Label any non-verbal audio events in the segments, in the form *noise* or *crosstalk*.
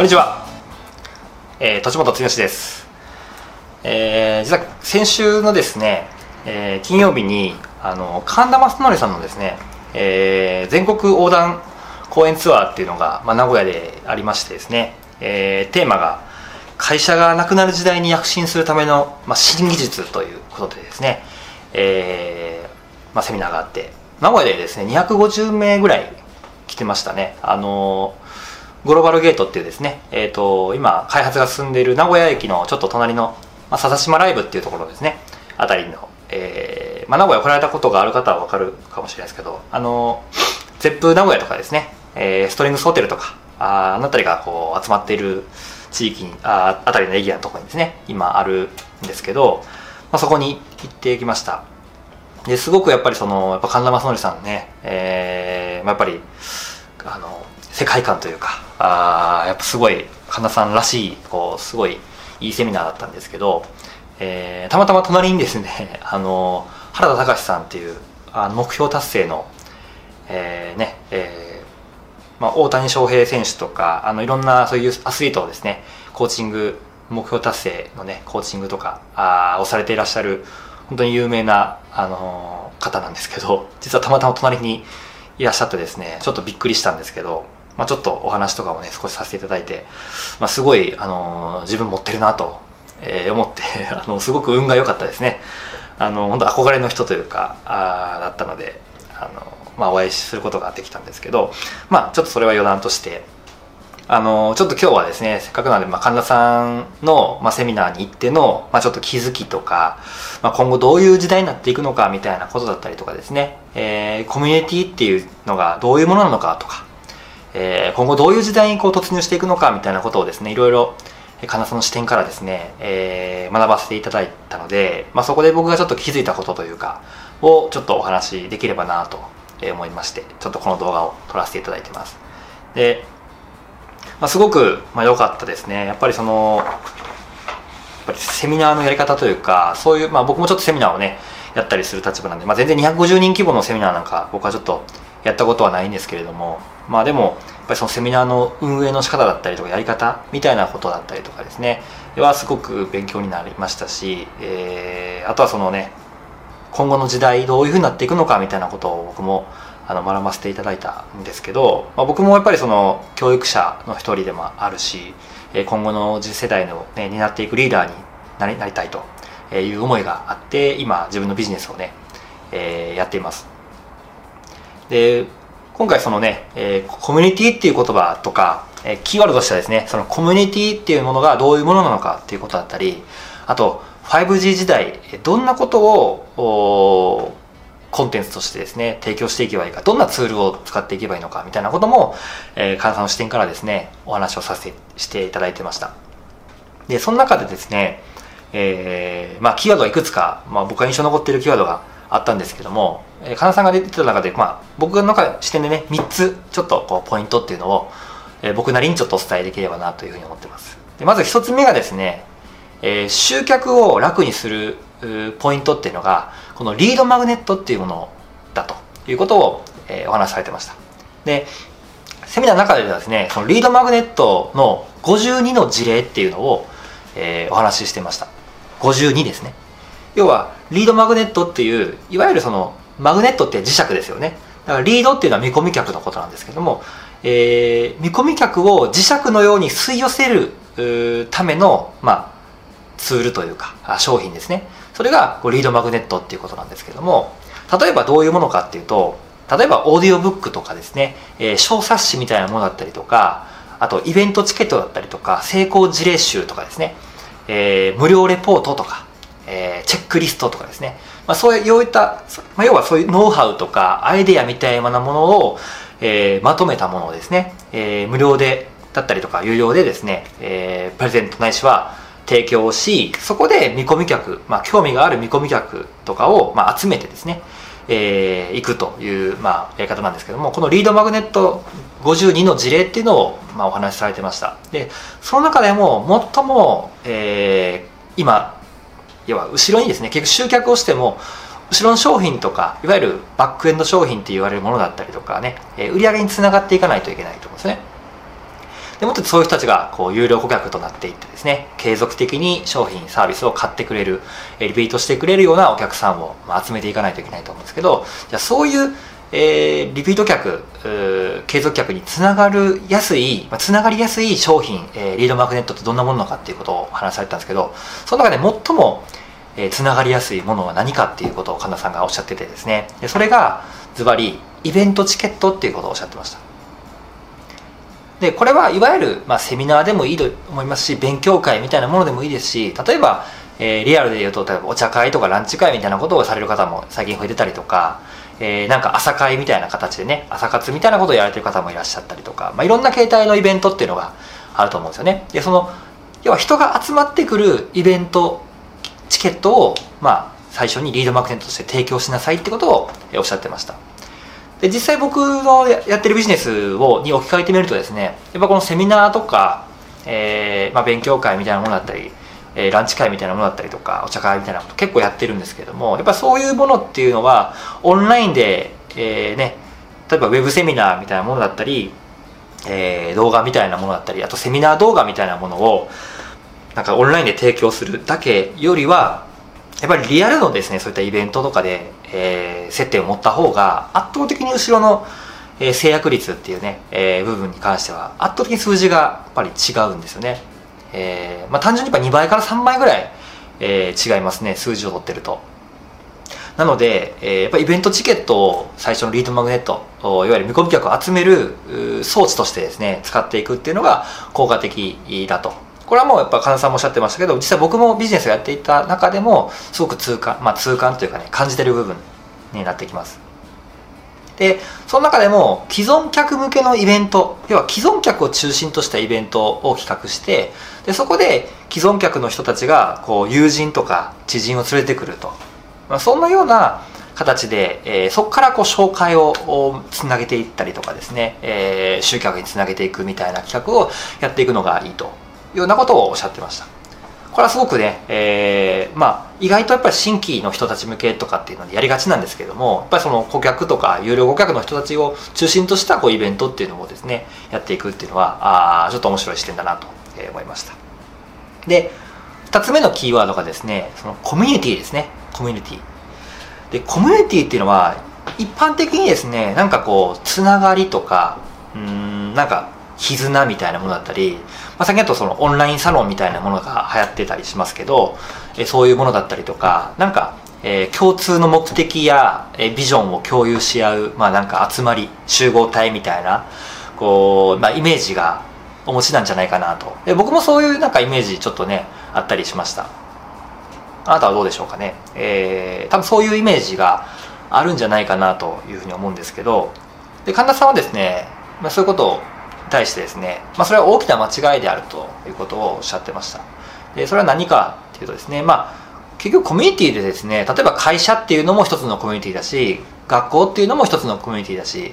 こんにちは、えー、栃本剛です、えー、実は先週のですね、えー、金曜日にあの神田正則さんのですね、えー、全国横断公演ツアーっていうのが、まあ、名古屋でありましてですね、えー、テーマが会社がなくなる時代に躍進するための、まあ、新技術ということでですね、えーまあ、セミナーがあって名古屋でですね250名ぐらい来てましたね。あのグローバルゲートっていうですね、えーと、今開発が進んでいる名古屋駅のちょっと隣の、まあ、笹島ライブっていうところですね。あたりの、えーまあ、名古屋来られたことがある方は分かるかもしれないですけどあのゼップ名古屋とかですね、えー、ストリングスホテルとかああの辺りがこう集まっている地域にああたりのエリアのところにですね今あるんですけど、まあ、そこに行ってきました。ですごくやっぱりそのやっぱ神田正則さんね、えーまあ、やっぱりあの世界観というかあやっぱすごい神田さんらしいこうすごいいいセミナーだったんですけど、えー、たまたま隣にですね *laughs* あの原田隆さんっていうあ目標達成の、えー、ねえーまあ、大谷翔平選手とかあのいろんなそういうアスリートをですねコーチング目標達成のねコーチングとかあをされていらっしゃる本当に有名な、あの、方なんですけど実はたまたま隣にいらっしゃってですねちょっとびっくりしたんですけどまあ、ちょっとお話とかもね少しさせていただいて、まあ、すごい、あの自分持ってるなと、えー、思って *laughs* あのすごく運が良かったですね。あの本当憧れの人というかあだったのであの、まあ、お会いすることができたんですけど、まあ、ちょっとそれは余談としてあのちょっと今日はですねせっかくなので、まあ、神田さんの、まあ、セミナーに行っての、まあ、ちょっと気づきとか、まあ、今後どういう時代になっていくのかみたいなことだったりとかですね、えー、コミュニティっていうのがどういうものなのかとかえー、今後どういう時代にこう突入していくのかみたいなことをですねいろいろ金さんの視点からですね、えー、学ばせていただいたので、まあ、そこで僕がちょっと気づいたことというかをちょっとお話しできればなと思いましてちょっとこの動画を撮らせていただいてます。で、まあ、すごく良、まあ、かったですね。やっぱりそのやっぱりセミナーのやり方というかそういう、まあ、僕もちょっとセミナーをねやったりする立場なんで、まあ、全然250人規模のセミナーなんか僕はちょっとやったことはないんですけれどもまあでもやっぱりそのセミナーの運営の仕方だったりとかやり方みたいなことだったりとかですね。はすごく勉強になりましたし、えー、あとはそのね今後の時代どういうふうになっていくのかみたいなことを僕もあの学ばせていただいたんですけど、まあ、僕もやっぱりその教育者の一人でもあるし今後の次世代の、ね、担っていくリーダーになりたいという思いがあって今自分のビジネスをね、えー、やっています。で今回そのね、えー、コミュニティっていう言葉とか、えー、キーワードとしてはですねそのコミュニティっていうものがどういうものなのかっていうことだったりあと 5G 時代どんなことをコンテンツとしてですね提供していけばいいかどんなツールを使っていけばいいのかみたいなことも、えー、金さんの視点からですねお話をさせてしていただいてました。でその中でですね、えー、まあキーワードがいくつか、まあ、僕が印象に残っているキーワードがあったんですけども、えー、金さんが出てた中で、まあ、僕の中視点でね3つちょっとこうポイントっていうのを、えー、僕なりにちょっとお伝えできればなというふうに思ってます。でまず1つ目がですね、えー、集客を楽にするポイントっていうのがこのリードマグネットっていうものだということを、えー、お話しされてました。でセミナーの中ではですねそのリードマグネットの52の事例っていうのを、えー、お話ししてました。52ですね。要はリードマグネットっていういわゆるそのマグネットって磁石ですよね。だからリードっていうのは見込み客のことなんですけども、えー、見込み客を磁石のように吸い寄せるための、まあ、ツールというか商品ですね。それがリードマグネットっていうことなんですけども例えばどういうものかっていうと例えばオーディオブックとかですね、えー、小冊子みたいなものだったりとかあとイベントチケットだったりとか成功事例集とかですね、えー、無料レポートとかえー、チェックリストとかですね、まあ、そういった、まあ、要はそういうノウハウとかアイデアみたいなものを、えー、まとめたものをですね、えー、無料でだったりとか有料でですね、えー、プレゼントないしは提供しそこで見込み客、まあ、興味がある見込み客とかを、まあ、集めてですね、えー、行くという、まあ、やり方なんですけどもこのリードマグネット52の事例っていうのを、まあ、お話しされてました。でその中でも最も、えー、今要は後ろにですね結局集客をしても後ろの商品とかいわゆるバックエンド商品って言われるものだったりとかね、え売り上げにつながっていかないといけないと思うんですね。でもっとそういう人たちがこう有料顧客となっていってですね継続的に商品サービスを買ってくれるリピートしてくれるようなお客さんを集めていかないといけないと思うんですけどじゃあそういうえー、リピート客、継続客につながるやすい、まあ、つながりやすい商品、えー、リードマグネットってどんなものなのかっていうことを話されたんですけど、その中で最も、えー、つながりやすいものは何かっていうことを神田さんがおっしゃっててですね、でそれがズバリイベントチケットっていうことをおっしゃってました。でこれはいわゆる、まあ、セミナーでもいいと思いますし勉強会みたいなものでもいいですし例えば、えー、リアルで言うと例えばお茶会とかランチ会みたいなことをされる方も最近増えてたりとか、えー、なんか朝会みたいな形でね朝活みたいなことをやられてる方もいらっしゃったりとか、まあ、いろんな形態のイベントっていうのがあると思うんですよねでその要は人が集まってくるイベントチケットを、まあ、最初にリードマグネットとして提供しなさいってことをおっしゃってました。で実際僕のやってるビジネスをに置き換えてみるとですねやっぱこのセミナーとか、えーまあ、勉強会みたいなものだったり、えー、ランチ会みたいなものだったりとかお茶会みたいなこと結構やってるんですけどもやっぱそういうものっていうのはオンラインで、えーね、例えばウェブセミナーみたいなものだったり、えー、動画みたいなものだったりあとセミナー動画みたいなものをなんかオンラインで提供するだけよりはやっぱりリアルのですねそういったイベントとかで、えー、接点を持った方が圧倒的に後ろの、えー、制約率っていうね、えー、部分に関しては圧倒的に数字がやっぱり違うんですよね、えーまあ、単純にやっぱ2倍から3倍ぐらい、えー、違いますね数字を取ってると。なので、えー、やっぱイベントチケットを最初のリードマグネットいわゆる見込み客を集める装置としてですね使っていくっていうのが効果的だと。これはもうやっぱ金さんもおっしゃってましたけど実際僕もビジネスをやっていた中でもすごく痛感まあ痛感というかね感じてる部分になってきます。でその中でも既存客向けのイベント要は既存客を中心としたイベントを企画してでそこで既存客の人たちがこう友人とか知人を連れてくると、まあ、そんなような形で、えー、そこからこう紹介をつなげていったりとかですね、えー、集客につなげていくみたいな企画をやっていくのがいいと。ようなことをおっしゃってました。これはすごくね、えー、まあ意外とやっぱり新規の人たち向けとかっていうのでやりがちなんですけれどもやっぱりその顧客とか有料顧客の人たちを中心としたこうイベントっていうのをですねやっていくっていうのはあちょっと面白い視点だなと思いました。で2つ目のキーワードがですねそのコミュニティですね。コミュニティ。でコミュニティっていうのは一般的にですねなんかこうつながりとかうんなんか絆みたいなものだったり、まあ、先ほどそのオンラインサロンみたいなものが流行ってたりしますけど、えそういうものだったりとかなんか、えー、共通の目的や、えビジョンを共有し合う、まあ、なんか集まり集合体みたいなこう、まあ、イメージがお持ちなんじゃないかなと。で僕もそういうなんかイメージちょっとねあったりしました。あなたはどうでしょうかね、えー、多分そういうイメージがあるんじゃないかなというふうに思うんですけど。で神田さんはですね、まあ、そういうことを対してですね、まあ、それは大きな間違いであるということをおっしゃってました。でそれは何かっていうとですねまあ結局コミュニティでですね例えば会社っていうのも一つのコミュニティだし学校っていうのも一つのコミュニティだし、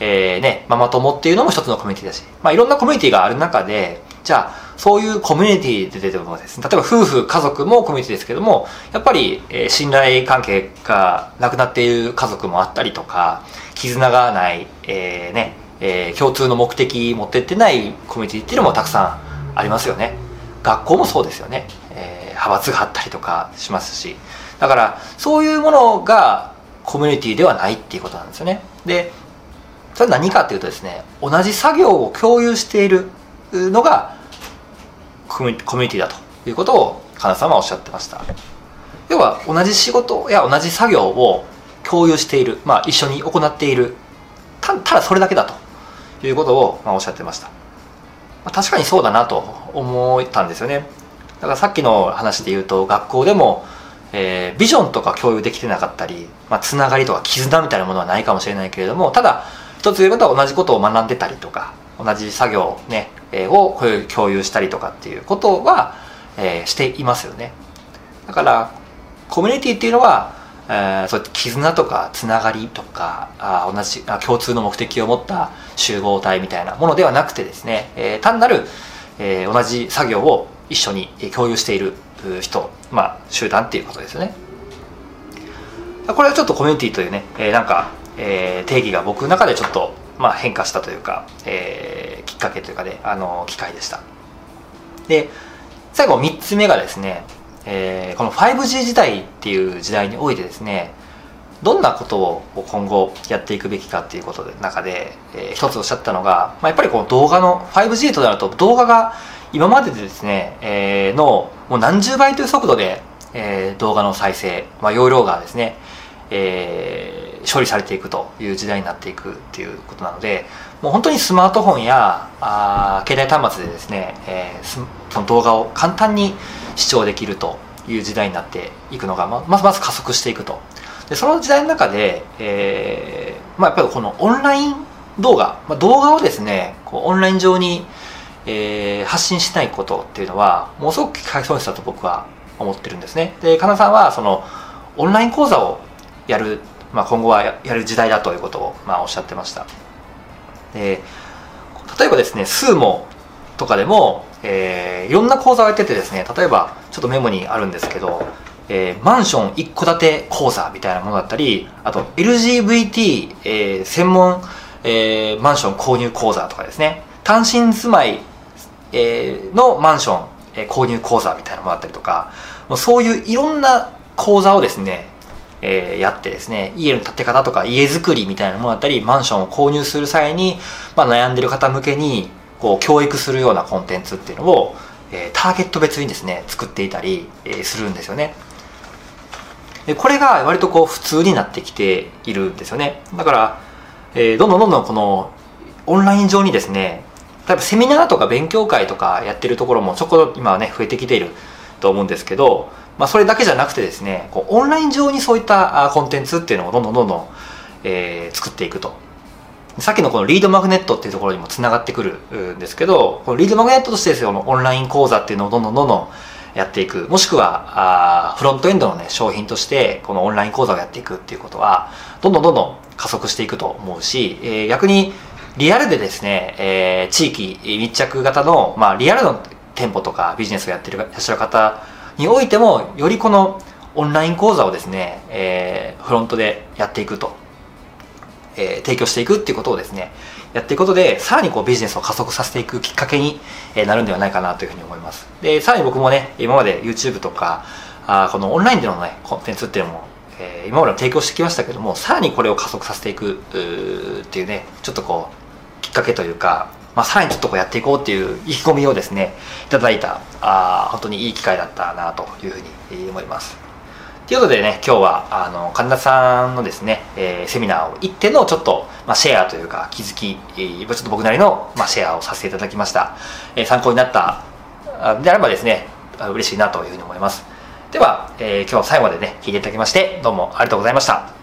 えーね、ママ友っていうのも一つのコミュニティだし、まあ、いろんなコミュニティがある中でじゃあそういうコミュニティで出てもですね例えば夫婦家族もコミュニティですけどもやっぱり、えー、信頼関係がなくなっている家族もあったりとか絆がない、えーね、えー、共通の目的持ってってないコミュニティっていうのもたくさんありますよね。学校もそうですよね、えー、派閥があったりとかしますし。だからそういうものがコミュニティではないっていうことなんですよね。でそれは何かっていうとですね同じ作業を共有しているのがコミュニティだということを金さんはおっしゃってました。要は同じ仕事や同じ作業を共有している、まあ、一緒に行っている。たただそれだけだと。いうことを、まあ、おっしゃってました、まあ、確かにそうだなと思ったんですよね。だからさっきの話で言うと学校でも、えー、ビジョンとか共有できてなかったり、まあ、つながりとか絆みたいなものはないかもしれないけれどもただ一つ言うことは同じことを学んでたりとか同じ作業ね、えー、を共有したりとかっていうことは、えー、していますよね。だからコミュニティっていうのはえー、そう絆とかつながりとかあ同じあ共通の目的を持った集合体みたいなものではなくてですね、えー、単なる、えー、同じ作業を一緒に共有している人、まあ、集団っていうことですよね。これはちょっとコミュニティというね、えー、なんか、えー、定義が僕の中でちょっと、まあ、変化したというか、えー、きっかけというかで、あの機会でした。で最後3つ目がですね、えー、この 5G 時代っていう時代においてですねどんなことを今後やっていくべきかっていうことの中で、えー、一つおっしゃったのが、まあ、やっぱりこの動画の 5G となると動画が今まででですね、えー、のもう何十倍という速度で、えー、動画の再生、まあ、容量がですね、えー、処理されていくという時代になっていくっていうことなのでもう本当にスマートフォンやあ携帯端末でですね、えー、その動画を簡単に視聴できるという時代になっていくのがままずまず加速していくと。でその時代の中で、えーまあ、やっぱりこのオンライン動画、まあ、動画をですねこうオンライン上に、えー、発信しないことっていうのはものすごく機会損失だと僕は思ってるんですね。で金さんはそのオンライン講座をやる、まあ、今後はやる時代だということを、まあ、おっしゃってました。で例えばですねスーモとかでも、えー、いろんな講座をやっててですね例えばちょっとメモにあるんですけどえー、マンション一戸建て講座みたいなものだったりあと LGBT、えー、専門、えー、マンション購入講座とかですね。単身住まい、えー、のマンション、えー、購入講座みたいなものだったりとかもうそういういろんな講座をですね、えー、やってですね家の建て方とか家づくりみたいなものだったりマンションを購入する際に、まあ、悩んでる方向けにこう教育するようなコンテンツっていうのをえターゲット別にですね作っていたり、えするんですよね。でこれが割とこう普通になってきているんですよね。だから、えー、どんどんどんどんこのオンライン上にですね例えばセミナーとか勉強会とかやってるところもちょこ今はね増えてきていると思うんですけど、まあ、それだけじゃなくてですねこうオンライン上にそういったコンテンツっていうのをどんどんどんどん、えー、作っていくと。さっきのこのリードマグネットっていうところにもつながってくるんですけどこのリードマグネットとしてですよオンライン講座っていうのをどんどんどんどんやっていく。もしくはあフロントエンドのね商品としてこのオンライン講座をやっていくっていうことはどんどんどんどん加速していくと思うし、えー、逆にリアルでですね、えー、地域密着型の、まあ、リアルの店舗とかビジネスをやってるいらっしゃる方においてもよりこのオンライン講座をですね、えー、フロントでやっていくと、えー、提供していくっていうことをですねやっていくことでさらにこうビジネスを加速させていくきっかけになるんではないかなというふうに思います。でさらに僕もね今まで YouTube とかあこのオンラインでのねコンテンツっていうのも、えー、今まで提供してきましたけどもさらにこれを加速させていくっていうねちょっとこうきっかけというかまあ、さらにちょっとこうやっていこうっていう意気込みをですねいただいたあ本当にいい機会だったなというふうに思いますということでね、今日は、あの、神田さんのですね、えー、セミナーを行ってのちょっと、まあ、シェアというか、気づき、えー、ちょっと僕なりの、まあ、シェアをさせていただきました。えー、参考になったであればですね、嬉しいなというふうに思います。では、えー、今日最後までね、聞いていただきまして、どうもありがとうございました。